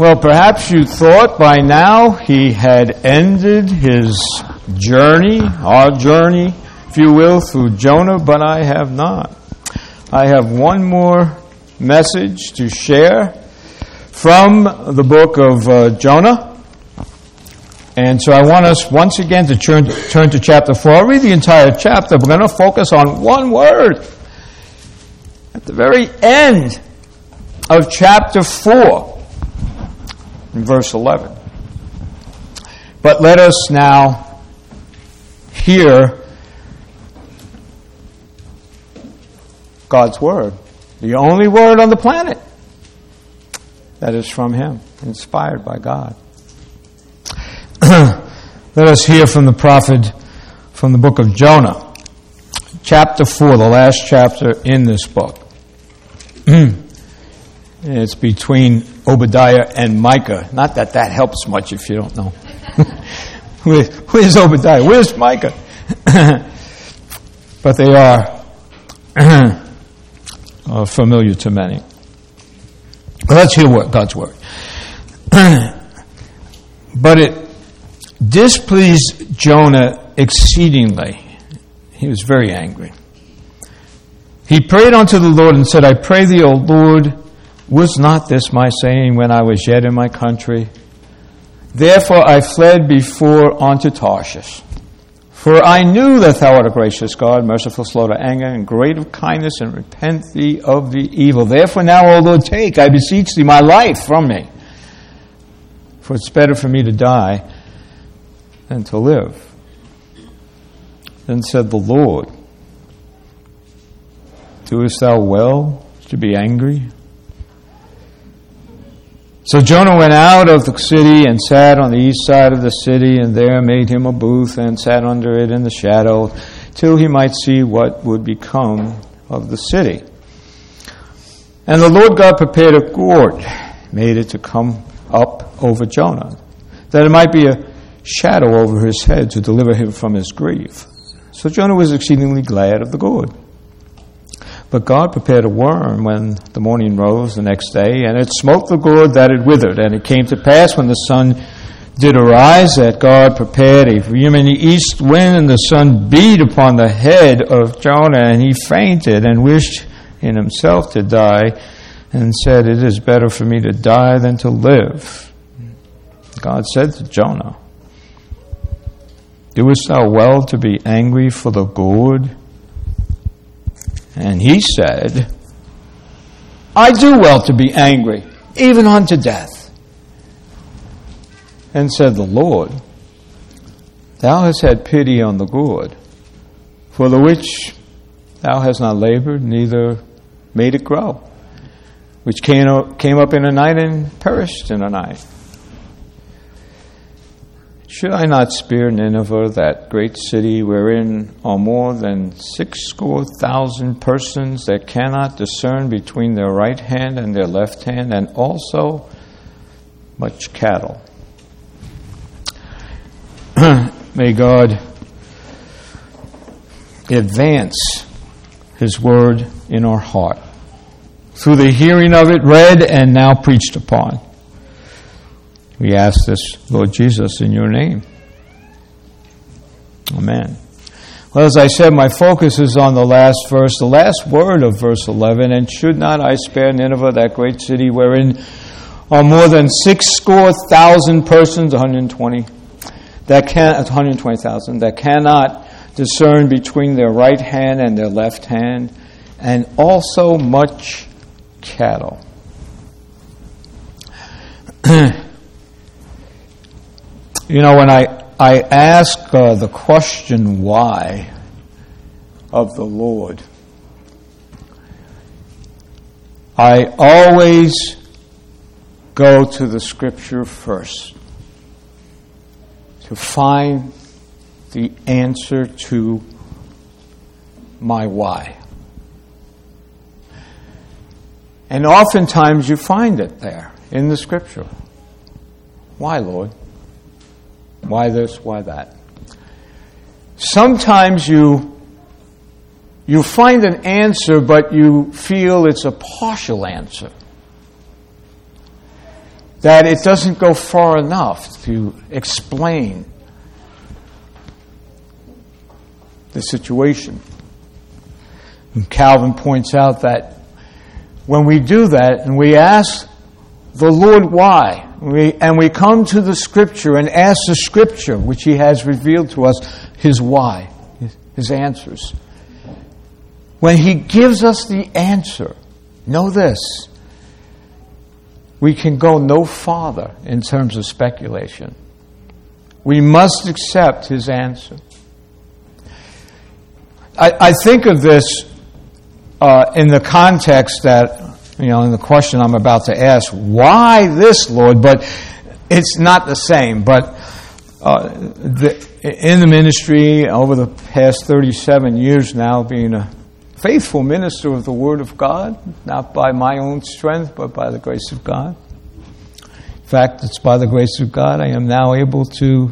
Well, perhaps you thought by now he had ended his journey, our journey, if you will, through Jonah, but I have not. I have one more message to share from the book of uh, Jonah. And so I want us once again to turn, turn to chapter 4. I'll read the entire chapter. We're going to focus on one word. At the very end of chapter 4 in verse 11. But let us now hear God's Word, the only Word on the planet that is from Him, inspired by God. let us hear from the prophet from the book of Jonah, chapter 4, the last chapter in this book. it's between Obadiah and Micah. Not that that helps much if you don't know. Where, where's Obadiah? Where's Micah? but they are familiar to many. But let's hear what God's word. but it displeased Jonah exceedingly. He was very angry. He prayed unto the Lord and said, I pray thee, O Lord, was not this my saying when I was yet in my country? Therefore I fled before unto Tarshish. For I knew that thou art a gracious God, merciful, slow to anger, and great of kindness, and repent thee of the evil. Therefore now, O Lord, take, I beseech thee, my life from me. For it's better for me to die than to live. Then said the Lord, Doest thou well to be angry? So Jonah went out of the city and sat on the east side of the city, and there made him a booth and sat under it in the shadow, till he might see what would become of the city. And the Lord God prepared a gourd, made it to come up over Jonah, that it might be a shadow over his head to deliver him from his grief. So Jonah was exceedingly glad of the gourd. But God prepared a worm when the morning rose the next day, and it smote the gourd that it withered. And it came to pass when the sun did arise that God prepared a vehement east wind, and the sun beat upon the head of Jonah, and he fainted and wished in himself to die, and said, It is better for me to die than to live. God said to Jonah, Doest thou well to be angry for the gourd? And he said, I do well to be angry, even unto death. And said the Lord, Thou hast had pity on the good, for the which thou hast not labored, neither made it grow, which came up in a night and perished in a night. Should I not spare Nineveh, that great city wherein are more than six score thousand persons that cannot discern between their right hand and their left hand, and also much cattle? May God advance His word in our heart through the hearing of it read and now preached upon. We ask this, Lord Jesus, in your name. Amen. Well, as I said, my focus is on the last verse, the last word of verse 11. And should not I spare Nineveh, that great city wherein are more than six score thousand persons, 120, that can, 120,000, that cannot discern between their right hand and their left hand, and also much cattle. You know, when I, I ask uh, the question why of the Lord, I always go to the scripture first to find the answer to my why. And oftentimes you find it there in the scripture. Why, Lord? Why this? Why that? Sometimes you you find an answer, but you feel it's a partial answer. that it doesn't go far enough to explain the situation. And Calvin points out that when we do that and we ask the Lord why, we, and we come to the Scripture and ask the Scripture, which He has revealed to us, His why, His answers. When He gives us the answer, know this we can go no farther in terms of speculation. We must accept His answer. I, I think of this uh, in the context that, you know, in the question I'm about to ask, why this, Lord? But it's not the same. But uh, the, in the ministry over the past 37 years now, being a faithful minister of the Word of God, not by my own strength, but by the grace of God. In fact, it's by the grace of God I am now able to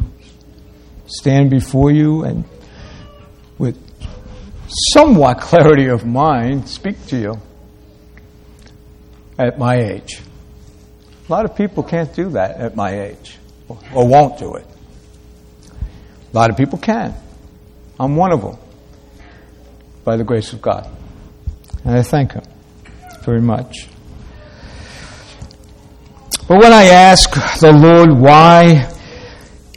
stand before you and with somewhat clarity of mind speak to you at my age. A lot of people can't do that at my age or won't do it. A lot of people can. I'm one of them by the grace of God. And I thank Him very much. But when I ask the Lord why,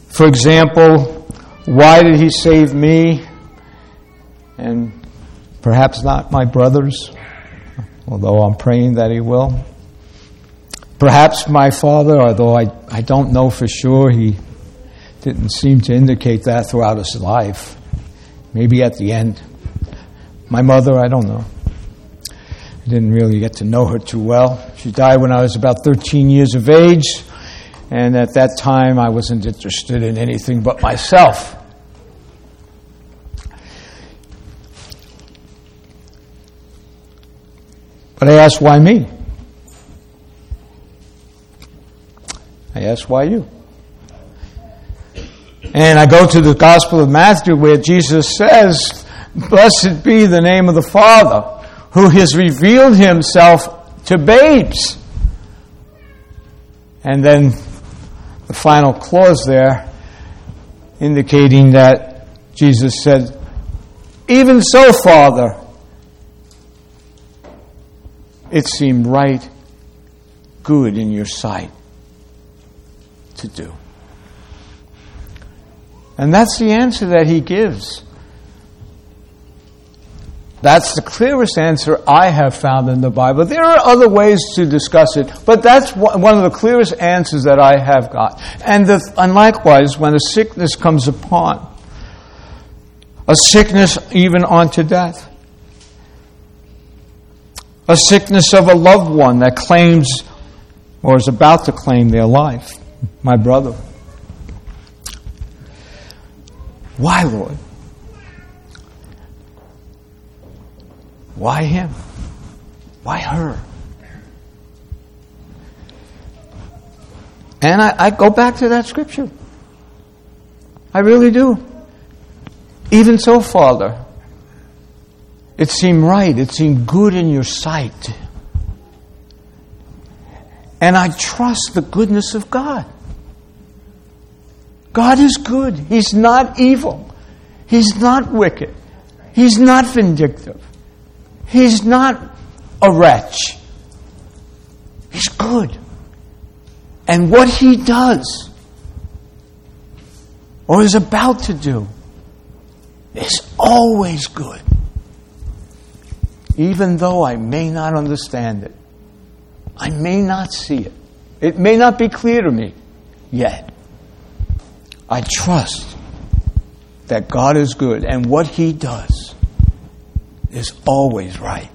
for example, why did He save me? and perhaps not my brothers, although I'm praying that he will. Perhaps my father, although I, I don't know for sure, he didn't seem to indicate that throughout his life. Maybe at the end. My mother, I don't know. I didn't really get to know her too well. She died when I was about 13 years of age, and at that time I wasn't interested in anything but myself. But I ask, why me? I ask, why you? And I go to the Gospel of Matthew where Jesus says, Blessed be the name of the Father who has revealed himself to babes. And then the final clause there indicating that Jesus said, Even so, Father, it seemed right, good in your sight to do. And that's the answer that he gives. That's the clearest answer I have found in the Bible. There are other ways to discuss it, but that's one of the clearest answers that I have got. And, the, and likewise, when a sickness comes upon, a sickness even unto death, a sickness of a loved one that claims or is about to claim their life. My brother. Why, Lord? Why him? Why her? And I, I, go back to that scripture. I really do. Even so, Father, it seemed right. It seemed good in your sight. And I trust the goodness of God. God is good. He's not evil. He's not wicked. He's not vindictive. He's not a wretch. He's good. And what he does or is about to do is always good even though I may not understand it. I may not see it. It may not be clear to me yet. I trust that God is good and what He does is always right.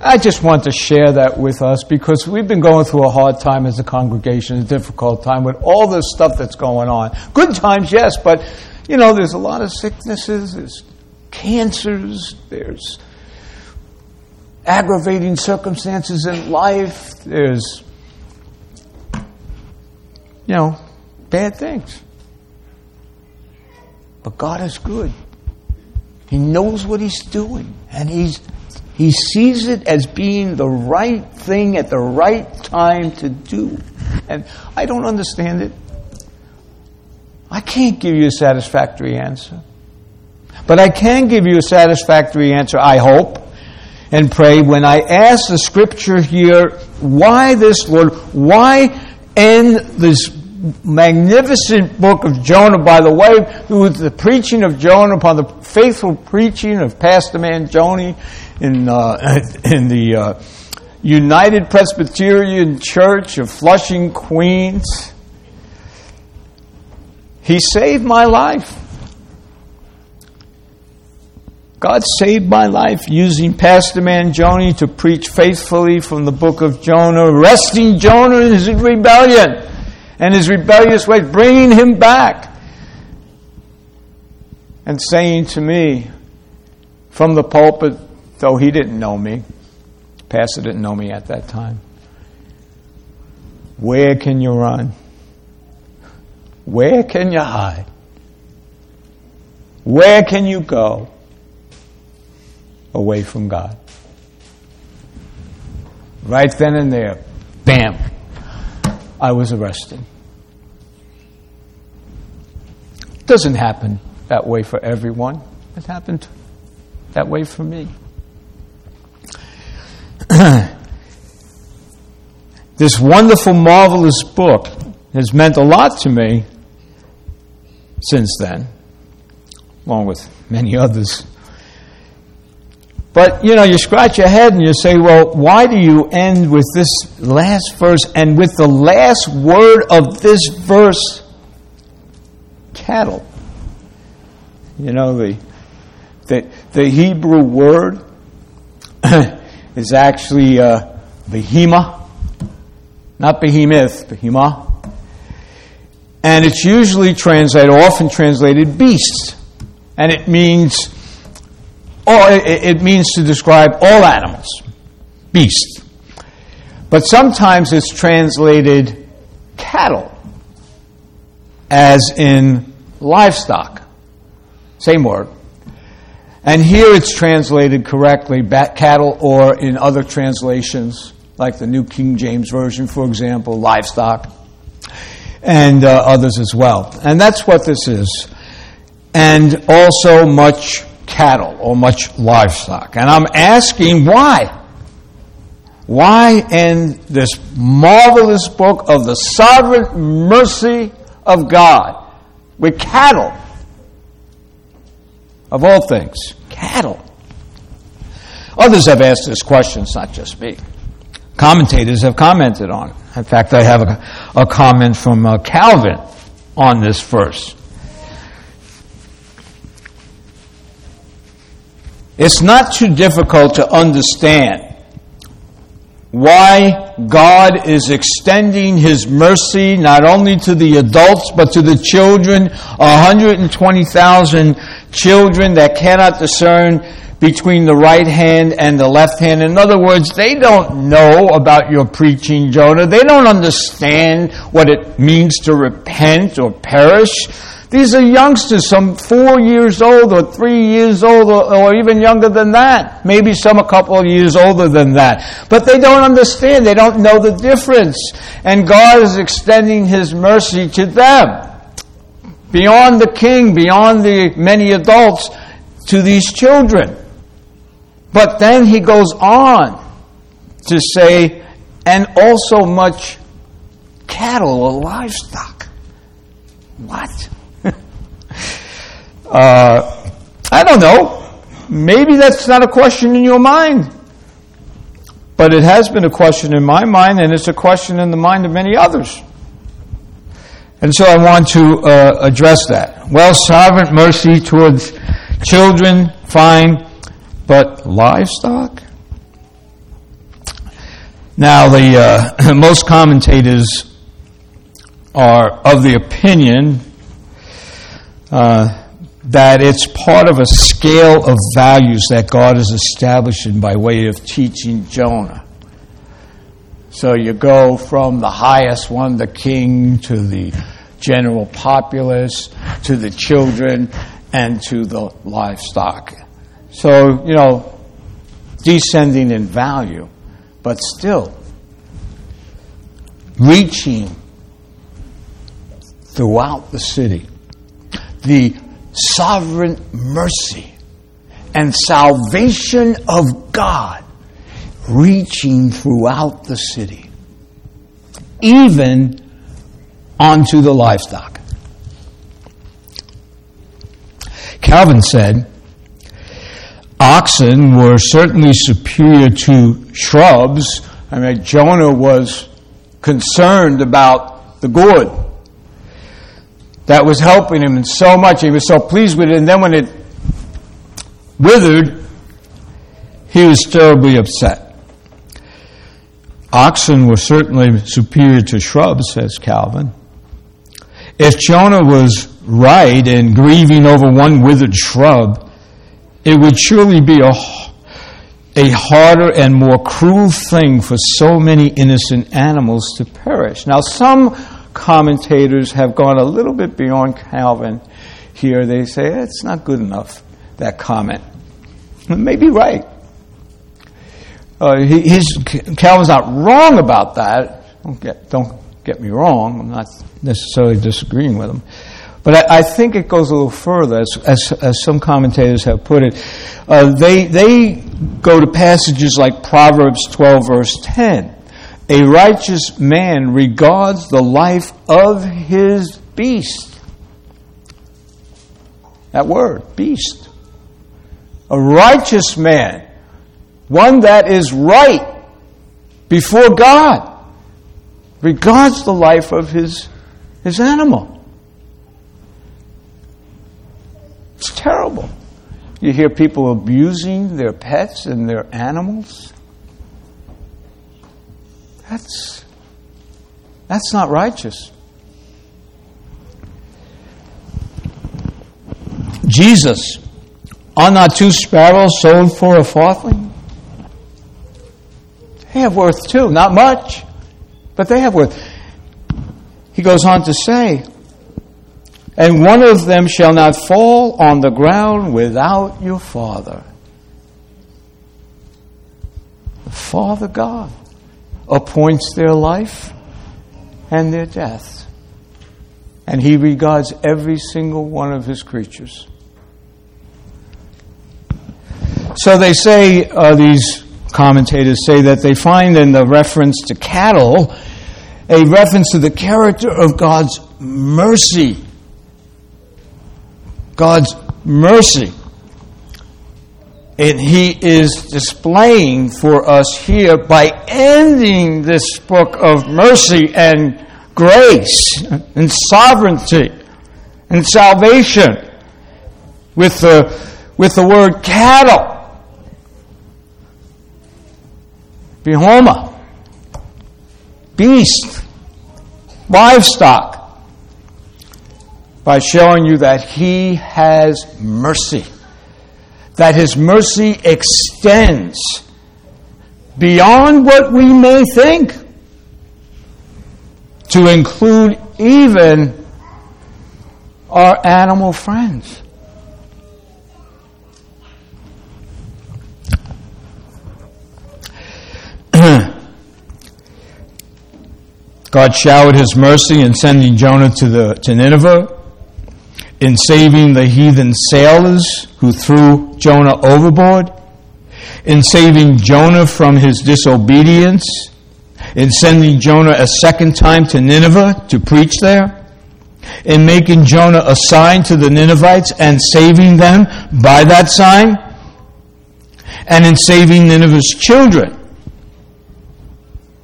I just want to share that with us because we've been going through a hard time as a congregation, a difficult time with all this stuff that's going on. Good times, yes, but you know, there's a lot of sicknesses, there's cancers, there's aggravating circumstances in life, there's, you know, bad things. But God is good. He knows what He's doing, and He's He sees it as being the right thing at the right time to do. And I don't understand it. I can't give you a satisfactory answer. But I can give you a satisfactory answer, I hope, and pray when I ask the scripture here, why this, Lord? Why end this magnificent book of Jonah, by the way, through the preaching of Jonah, upon the faithful preaching of Pastor Mangione in, uh, in the uh, United Presbyterian Church of Flushing, Queens. He saved my life. God saved my life using Pastor Mangione to preach faithfully from the book of Jonah, arresting Jonah in his rebellion and his rebellious ways, bringing him back and saying to me from the pulpit, though he didn't know me, Pastor didn't know me at that time, where can you run? Where can you hide? Where can you go? Away from God. Right then and there, bam, I was arrested. Doesn't happen that way for everyone. It happened that way for me. this wonderful, marvelous book has meant a lot to me since then, along with many others. But, you know, you scratch your head and you say, well, why do you end with this last verse and with the last word of this verse, cattle? You know, the, the, the Hebrew word is actually uh, not behemoth, behemah. And it's usually translated, often translated beast. And it means or it means to describe all animals, beasts. But sometimes it's translated cattle, as in livestock. Same word. And here it's translated correctly, cattle, or in other translations, like the New King James Version, for example, livestock, and uh, others as well. And that's what this is. And also much cattle or much livestock. And I'm asking why? Why in this marvelous book of the sovereign mercy of God with cattle? Of all things, cattle. Others have asked this question, it's not just me. Commentators have commented on it. In fact, I have a, a comment from uh, Calvin on this verse. It's not too difficult to understand why God is extending His mercy not only to the adults but to the children, 120,000 children that cannot discern between the right hand and the left hand. In other words, they don't know about your preaching, Jonah. They don't understand what it means to repent or perish. These are youngsters, some four years old or three years old or, or, even younger than that. Maybe some a couple of years older than that. But they don't understand. They don't know the difference. And God is extending His mercy to them. Beyond the king, beyond the many adults, to these children. But then He goes on to say, and also much cattle or livestock. What? Uh, I don't know. Maybe that's not a question in your mind. But it has been a question in my mind, and it's a question in the mind of many others. And so I want to uh, address that. Well, sovereign mercy towards children, fine, but livestock? Now, the uh, most commentators are of the opinion uh, that it's part of a scale of values that God is establishing by way of teaching Jonah. So you go from the highest one, the king, to the general populace, to the children, and to the livestock. So, you know, descending in value, but still reaching throughout the city. The sovereign mercy and salvation of God reaching throughout the city, even onto the livestock. Calvin said, Oxen were certainly superior to shrubs. I mean, Jonah was concerned about the gourd that was helping him so much. He was so pleased with it. And then when it withered, he was terribly upset. Oxen were certainly superior to shrubs, says Calvin. If Jonah was right in grieving over one withered shrub, it would surely be a, a harder and more cruel thing for so many innocent animals to perish. Now, some commentators have gone a little bit beyond Calvin here. They say it's not good enough, that comment. It may be right. Uh, his, Calvin's not wrong about that. Don't get, don't get me wrong. I'm not necessarily disagreeing with him. But I, I think it goes a little further, as, as, as some commentators have put it. Uh, they, they go to passages like Proverbs 12, verse 10. A righteous man regards the life of his beast. That word, beast. A righteous man, one that is right before God, regards the life of his, his animal. It's terrible. You hear people abusing their pets and their animals. That's, that's not righteous. Jesus, are not two sparrows sold for a farthing? They have worth too. Not much, but they have worth. He goes on to say, and one of them shall not fall on the ground without your Father. The Father God appoints their life and their death. And He regards every single one of His creatures. So they say, uh, these commentators say that they find in the reference to cattle a reference to the character of God's mercy God's mercy. And He is displaying for us here by ending this book of mercy and grace and sovereignty and salvation with the, with the word cattle. Behemah, beast, livestock. By showing you that He has mercy, that His mercy extends beyond what we may think to include even our animal friends. God showered his mercy in sending Jonah to, the, to Nineveh in saving the heathen sailors who threw Jonah overboard, in saving Jonah from his disobedience, in sending Jonah a second time to Nineveh to preach there, in making Jonah a sign to the Ninevites and saving them by that sign, and in saving Nineveh's children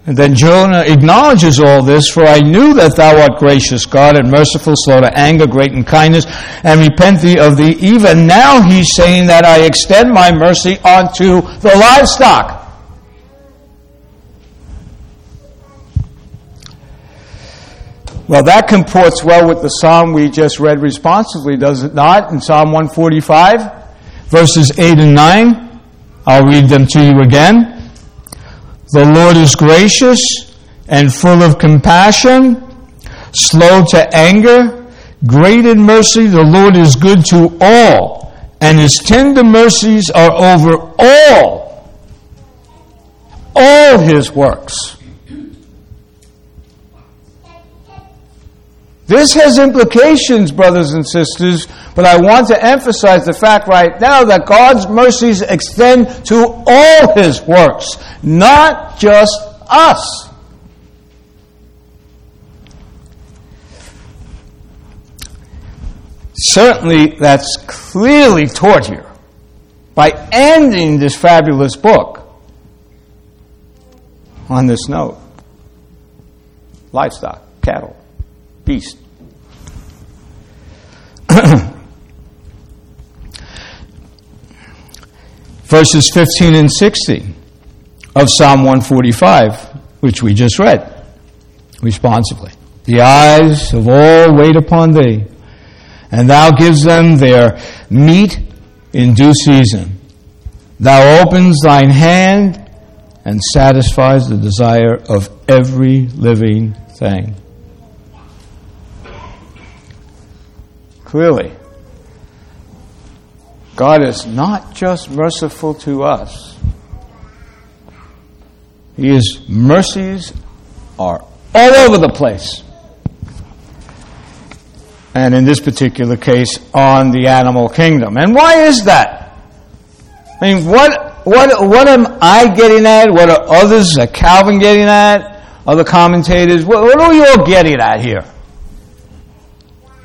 and then Jonah acknowledges all this, for I knew that thou art gracious God and merciful, slow to anger, great in kindness, and repent thee of thee. Even now he's saying that I extend my mercy unto the livestock. Well, that comports well with the psalm we just read responsively, does it not? In Psalm 145, verses 8 and 9. I'll read them to you again. The Lord is gracious and full of compassion, slow to anger, great in mercy. The Lord is good to all, and his tender mercies are over all all his works. This has implications, brothers and sisters, but I want to emphasize the fact right now that God's mercies extend to all his works, not just us. Certainly, that's clearly taught here by ending this fabulous book on this note livestock, cattle, beast. Verses 15 and 16 of Psalm 145, which we just read responsively. The eyes of all wait upon thee, and thou gives them their meat in due season. Thou opens thine hand and satisfies the desire of every living thing. Clearly, God is not just merciful to us. His mercies are all over the place. And in this particular case, on the animal kingdom. And why is that? I mean, what, what, what am I getting at? What are others, Calvin getting at? Other commentators? What, what are you all getting at here?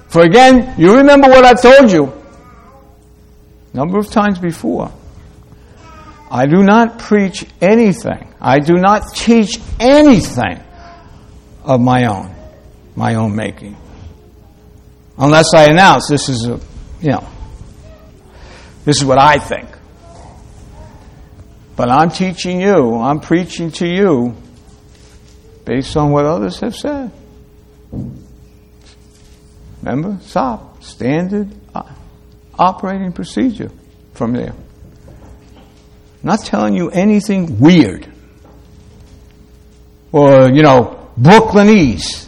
For again, you remember what I told you a number of times before. I do not preach anything. I do not teach anything of my own, my own making. Unless I announce this is a, you know, this is what I think. But I'm teaching you, I'm preaching to you based on what others have said. Remember? SOP, standard uh, operating procedure from there. Not telling you anything weird. Or, you know, Brooklynese,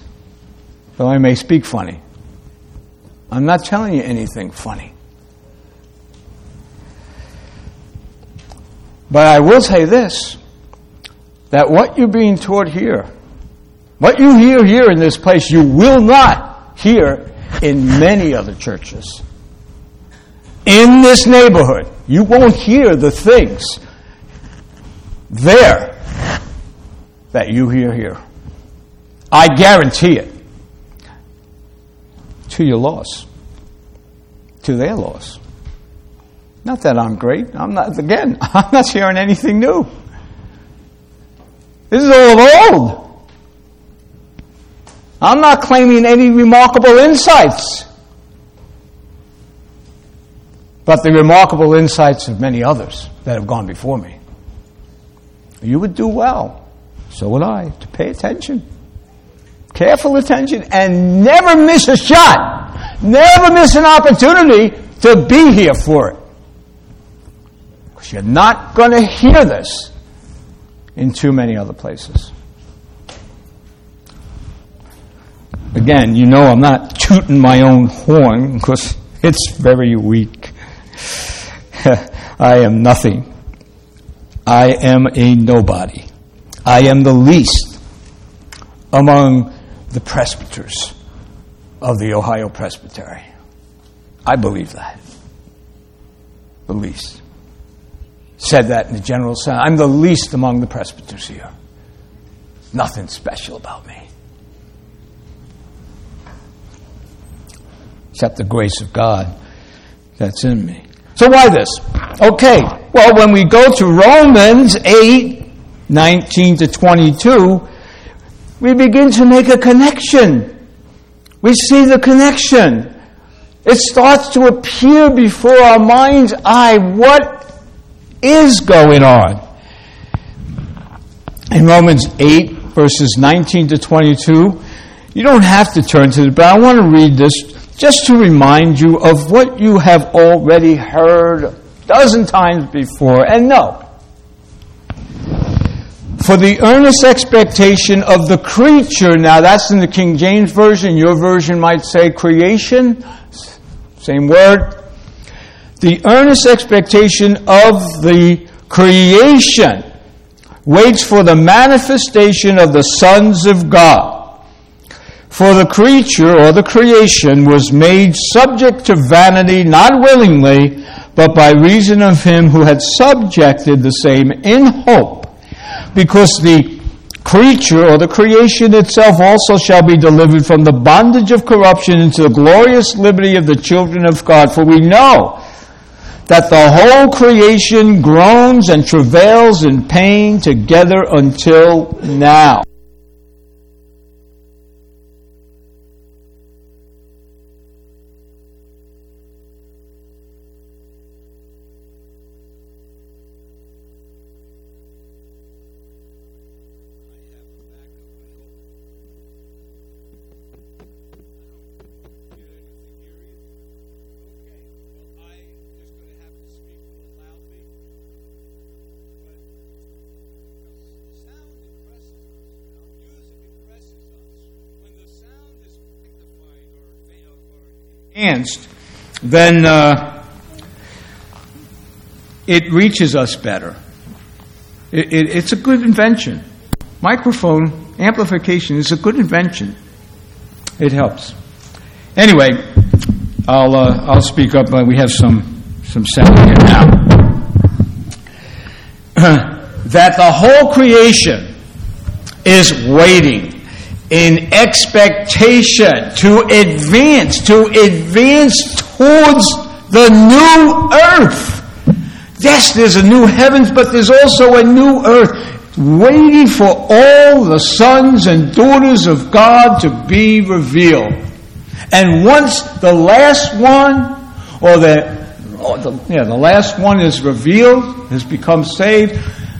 though I may speak funny. I'm not telling you anything funny. But I will say this that what you're being taught here, what you hear here in this place, you will not hear in many other churches. In this neighborhood, you won't hear the things there that you hear here. I guarantee it. To your loss. To their loss. Not that I'm great. I'm not, again, I'm not sharing anything new. This is all old. I'm not claiming any remarkable insights, but the remarkable insights of many others that have gone before me. You would do well, so would I, to pay attention. Careful attention and never miss a shot. Never miss an opportunity to be here for it. Because you're not going to hear this in too many other places. Again, you know I'm not tooting my own horn because it's very weak. I am nothing. I am a nobody. I am the least among the presbyters of the Ohio Presbytery. I believe that. The least. Said that in the general sense. I'm the least among the presbyters here. Nothing special about me. Except the grace of God that's in me. So why this? Okay, well, when we go to Romans 8, 19 to 22, we begin to make a connection. We see the connection. It starts to appear before our mind's eye what is going on. In Romans 8, verses 19 to 22, you don't have to turn to it, but I want to read this just to remind you of what you have already heard a dozen times before and know. For the earnest expectation of the creature, now that's in the King James Version, your version might say creation, same word. The earnest expectation of the creation waits for the manifestation of the sons of God. For the creature or the creation was made subject to vanity, not willingly, but by reason of him who had subjected the same in hope, because the creature or the creation itself also shall be delivered from the bondage of corruption into the glorious liberty of the children of God. For we know that the whole creation groans and travails in pain together until now. Enhanced, then uh, it reaches us better. It, it, it's a good invention. Microphone amplification is a good invention. It helps. Anyway, I'll uh, I'll speak up. Uh, we have some some sound here now. that the whole creation is waiting in expectation to advance, to advance towards the new earth. Yes, there's a new heavens, but there's also a new earth waiting for all the sons and daughters of God to be revealed. And once the last one, or the, or the, yeah, the last one is revealed, has become saved,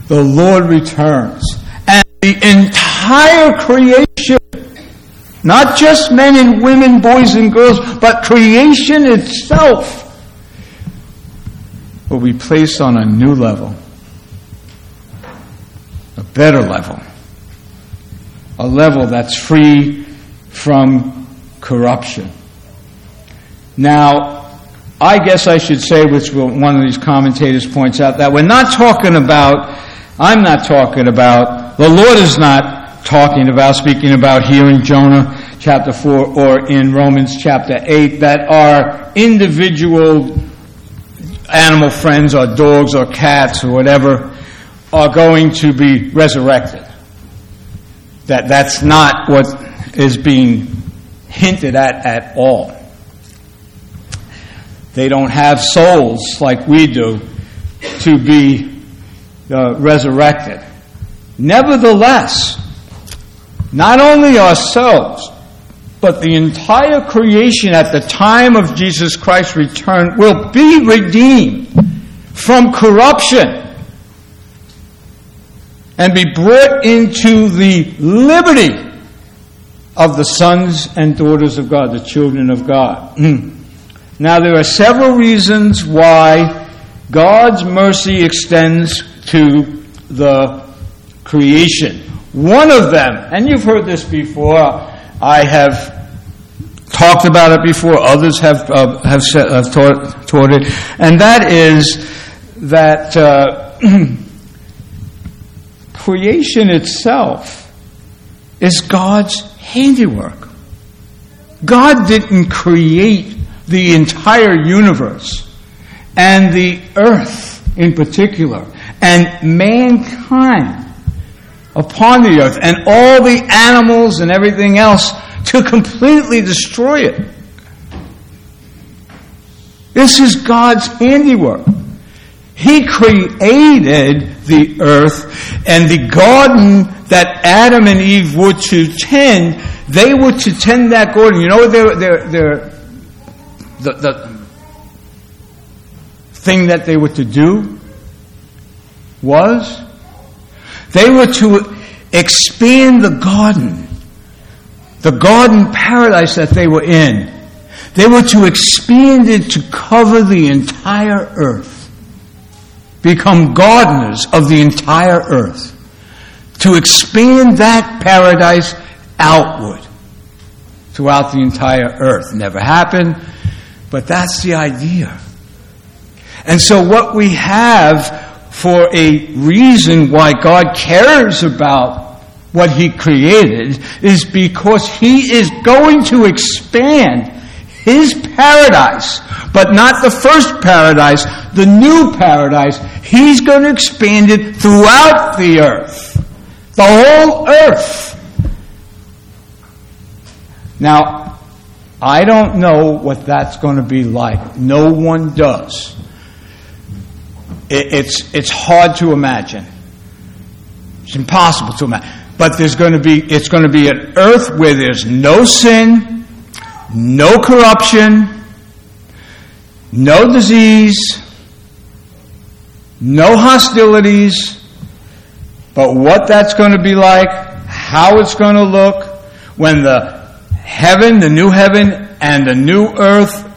the Lord returns. And the entire creation not just men and women, boys and girls, but creation itself will be placed on a new level, a better level, a level that's free from corruption. Now, I guess I should say, which one of these commentators points out, that we're not talking about, I'm not talking about, the Lord is not talking about, speaking about here in Jonah chapter 4 or in Romans chapter 8, that our individual animal friends or dogs or cats or whatever are going to be resurrected. That that's not what is being hinted at at all. They don't have souls like we do to be uh, resurrected. Nevertheless, not only ourselves, but the entire creation at the time of Jesus Christ's return will be redeemed from corruption and be brought into the liberty of the sons and daughters of God, the children of God. Mm. now, there are several reasons why God's mercy extends to the creation. One of them, and you've heard this before, I have talked about it before, others have, uh, have, set, have taught, taught, it, and that is that uh, creation itself is God's handiwork. God didn't create the entire universe and the earth in particular and mankind upon the earth and all the animals and everything else to completely destroy it. This is God's handiwork. He created the earth and the garden that Adam and Eve were to tend. They were to tend that garden. You know their, their, their, the, the thing that they were to do was? They were to expand the garden, the garden paradise that they were in. They were to expand it to cover the entire earth, become gardeners of the entire earth, to expand that paradise outward throughout the entire earth. Never happened, but that's the idea. And so what we have for a reason why God cares about what He created is because He is going to expand His paradise, but not the first paradise, the new paradise. He's going to expand it throughout the earth. The whole earth. Now, I don't know what that's going to be like. No one does. It, it's, it's hard to imagine. It's impossible to imagine. But there's going to be, it's going to be an earth where there's no sin, no corruption, no disease, no hostilities. But what that's going to be like, how it's going to look, when the heaven, the new heaven, and the new earth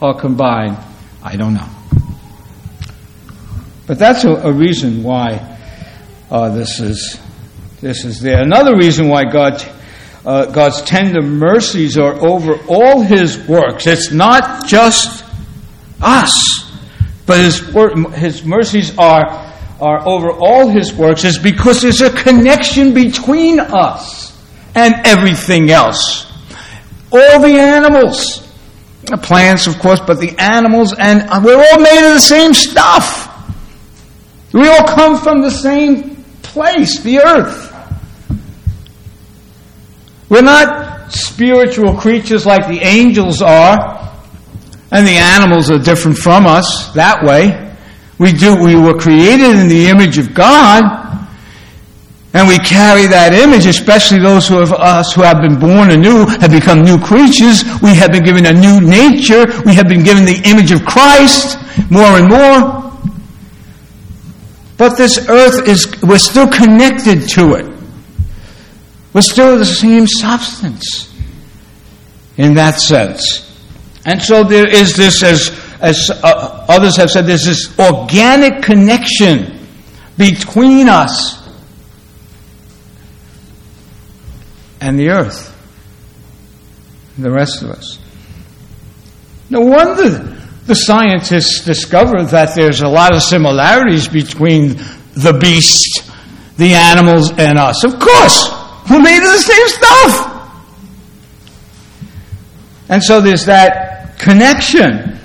are combined, I don't know. But that's a, a reason why uh, this is this is there. Another reason why God uh, God's tender mercies are over all His works. It's not just us, but His His mercies are are over all His works. Is because there's a connection between us and everything else. All the animals, the plants, of course, but the animals, and we're all made of the same stuff. We all come from the same place, the earth. We're not spiritual creatures like the angels are, and the animals are different from us that way. We do, we were created in the image of God. And we carry that image, especially those of us who have been born anew, have become new creatures. We have been given a new nature. We have been given the image of Christ more and more. But this earth is, we're still connected to it. We're still the same substance in that sense. And so there is this, as, as uh, others have said, there's this organic connection between us and the earth, and the rest of us. No wonder the scientists discovered that there's a lot of similarities between the beast, the animals, and us. Of course, we're made of the same stuff. And so there's that connection.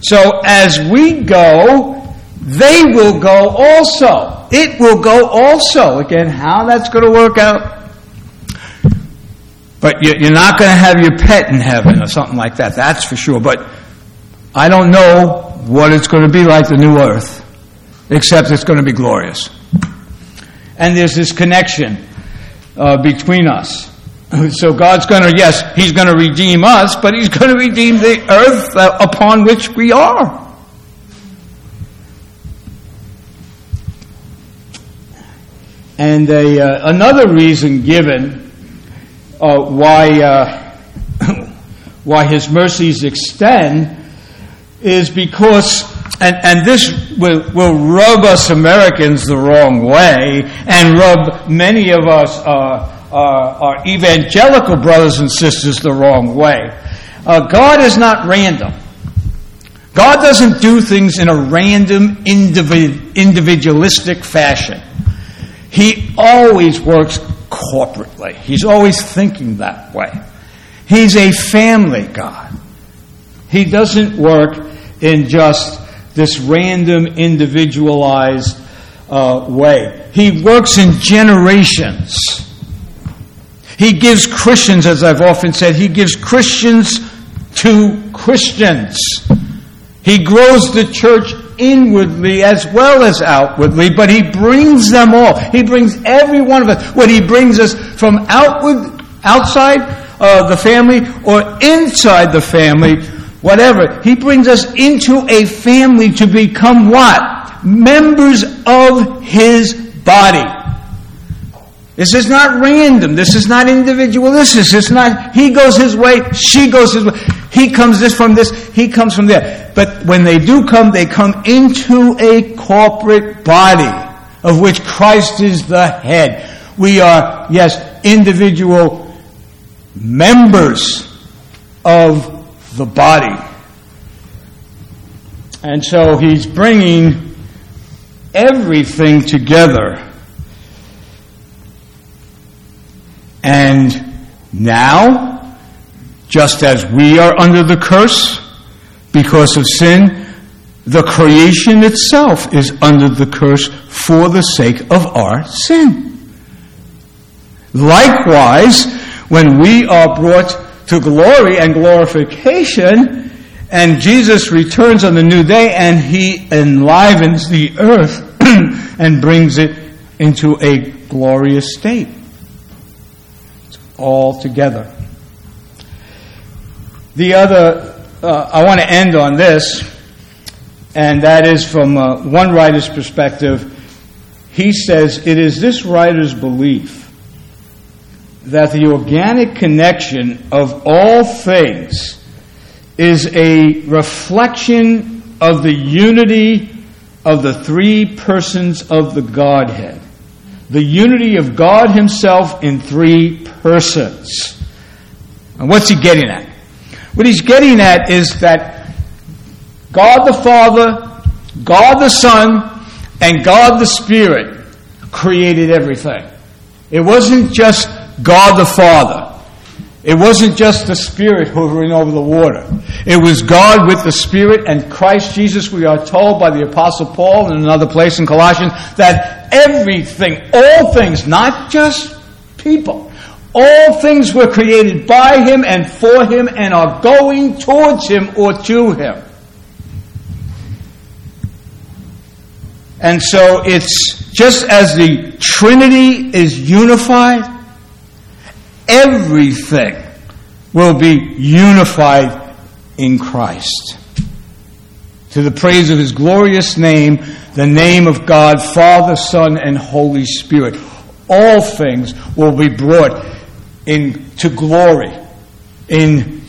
So as we go, they will go also. It will go also. Again, how that's going to work out, but you're not going to have your pet in heaven or something like that, that's for sure. But I don't know what it's going to be like the new earth, except it's going to be glorious. And there's this connection uh, between us. So God's going to, yes, He's going to redeem us, but He's going to redeem the earth uh, upon which we are. And a, uh, another reason given uh, why, uh, why his mercies extend is because, and, and this will, will rub us Americans the wrong way and rub many of us, uh, our evangelical brothers and sisters, the wrong way. Uh, God is not random. God doesn't do things in a random, individualistic fashion. He always works corporately. He's always thinking that way. He's a family God. He doesn't work in just this random, individualized uh, way. He works in generations. He gives Christians, as I've often said, he gives Christians to Christians. He grows the church inwardly as well as outwardly, but He brings them all. He brings every one of us. When He brings us from outward, outside uh, the family or inside the family, whatever, He brings us into a family to become what? Members of His body. This is not random. This is not individualistic. It's not he goes his way, she goes his way. He comes this from this, he comes from there. But when they do come, they come into a corporate body of which Christ is the head. We are, yes, individual members of the body. And so he's bringing everything together. And now, just as we are under the curse because of sin, the creation itself is under the curse for the sake of our sin. Likewise, when we are brought to glory and glorification, and Jesus returns on the new day and he enlivens the earth and brings it into a glorious state. It's all together. The other, uh, I want to end on this, and that is from uh, one writer's perspective. He says, It is this writer's belief that the organic connection of all things is a reflection of the unity of the three persons of the Godhead. The unity of God Himself in three persons. And what's he getting at? What he's getting at is that God the Father, God the Son, and God the Spirit created everything. It wasn't just God the Father. It wasn't just the Spirit hovering over the water. It was God with the Spirit and Christ Jesus. We are told by the Apostle Paul in another place in Colossians that everything, all things, not just people, all things were created by Him and for Him and are going towards Him or to Him. And so it's just as the Trinity is unified, everything will be unified in Christ. To the praise of his glorious name, the name of God, Father, Son, and Holy Spirit. All things will be brought into glory, in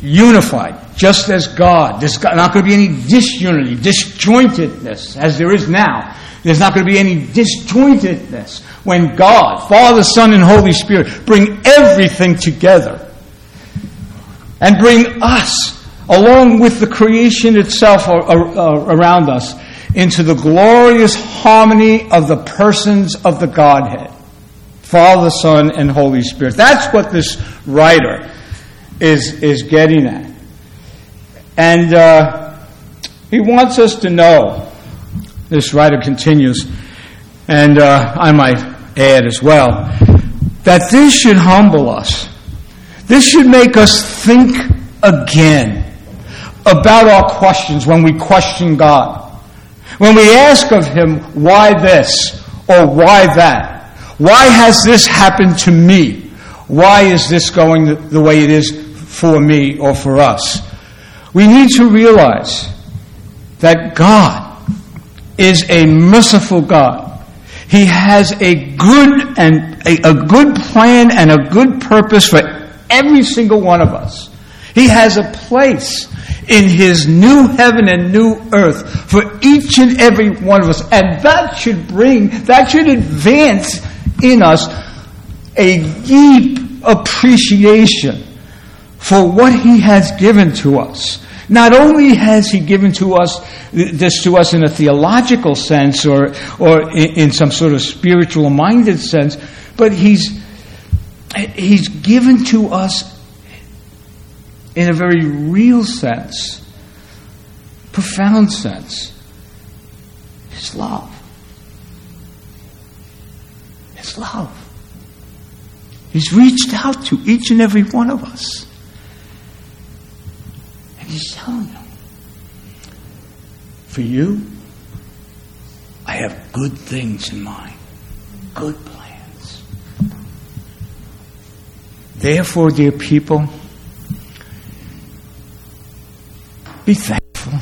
unified, just as God. There's not going to be any disunity, disjointedness, as there is now. There's not going to be any disjointedness when God, Father, Son, and Holy Spirit bring everything together and bring us, along with the creation itself around us, into the glorious harmony of the persons of the Godhead Father, Son, and Holy Spirit. That's what this writer is, is getting at. And uh, he wants us to know, this writer continues, and uh, I might add as well, that this should humble us. This should make us think again about our questions when we question God. When we ask of Him, why this or why that? Why has this happened to me? Why is this going the way it is for me or for us? We need to realize that God is a merciful God. He has a good and a, a, good plan and a good purpose for every single one of us. He has a place in his new heaven and new earth for each and every one of us. And that should bring, that should advance in us a deep appreciation for what he has given to us. Not only has he given to us this to us in a theological sense or, or in, some sort of spiritual minded sense, but he's, he's given to us in a very real sense, profound sense, his love. His love. He's reached out to each and every one of us. And he's telling them, for you, I have good things in mind, good plans. Therefore, dear people, be thankful,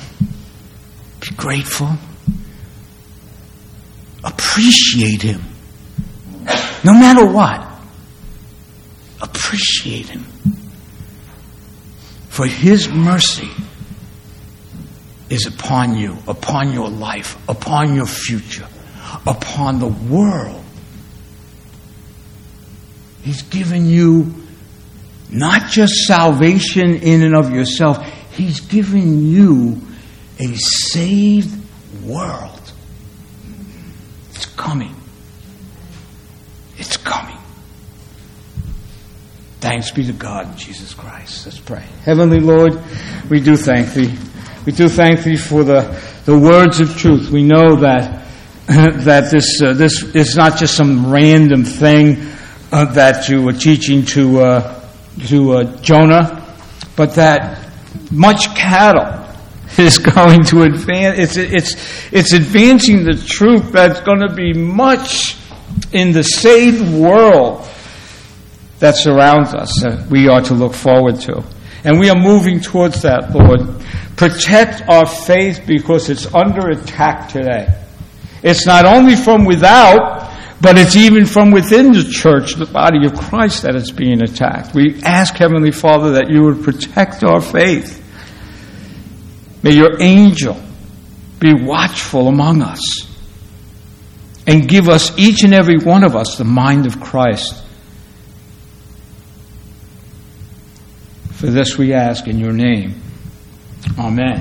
be grateful, appreciate Him. No matter what, appreciate Him for His mercy is upon you, upon your life, upon your future, upon the world. He's given you not just salvation in and of yourself, He's given you a saved world. It's coming. It's coming. Thanks be to God, Jesus Christ. Let's pray. Heavenly Lord, we do thank Thee. We do thank Thee for the, the words of truth. We know that, that this, uh, this is not just some random thing uh, that you were teaching to, uh, to uh, Jonah, but that much cattle is going to advance. It's, it's, it's advancing the truth that's going to be much in the saved world that surrounds us that we are to look forward to. And we are moving towards that, Lord. Protect our faith because it's under attack today. It's not only from without, but it's even from within the church, the body of Christ, that it's being attacked. We ask, Heavenly Father, that you would protect our faith. May your angel be watchful among us and give us, each and every one of us, the mind of Christ. For this we ask in your name. Amen.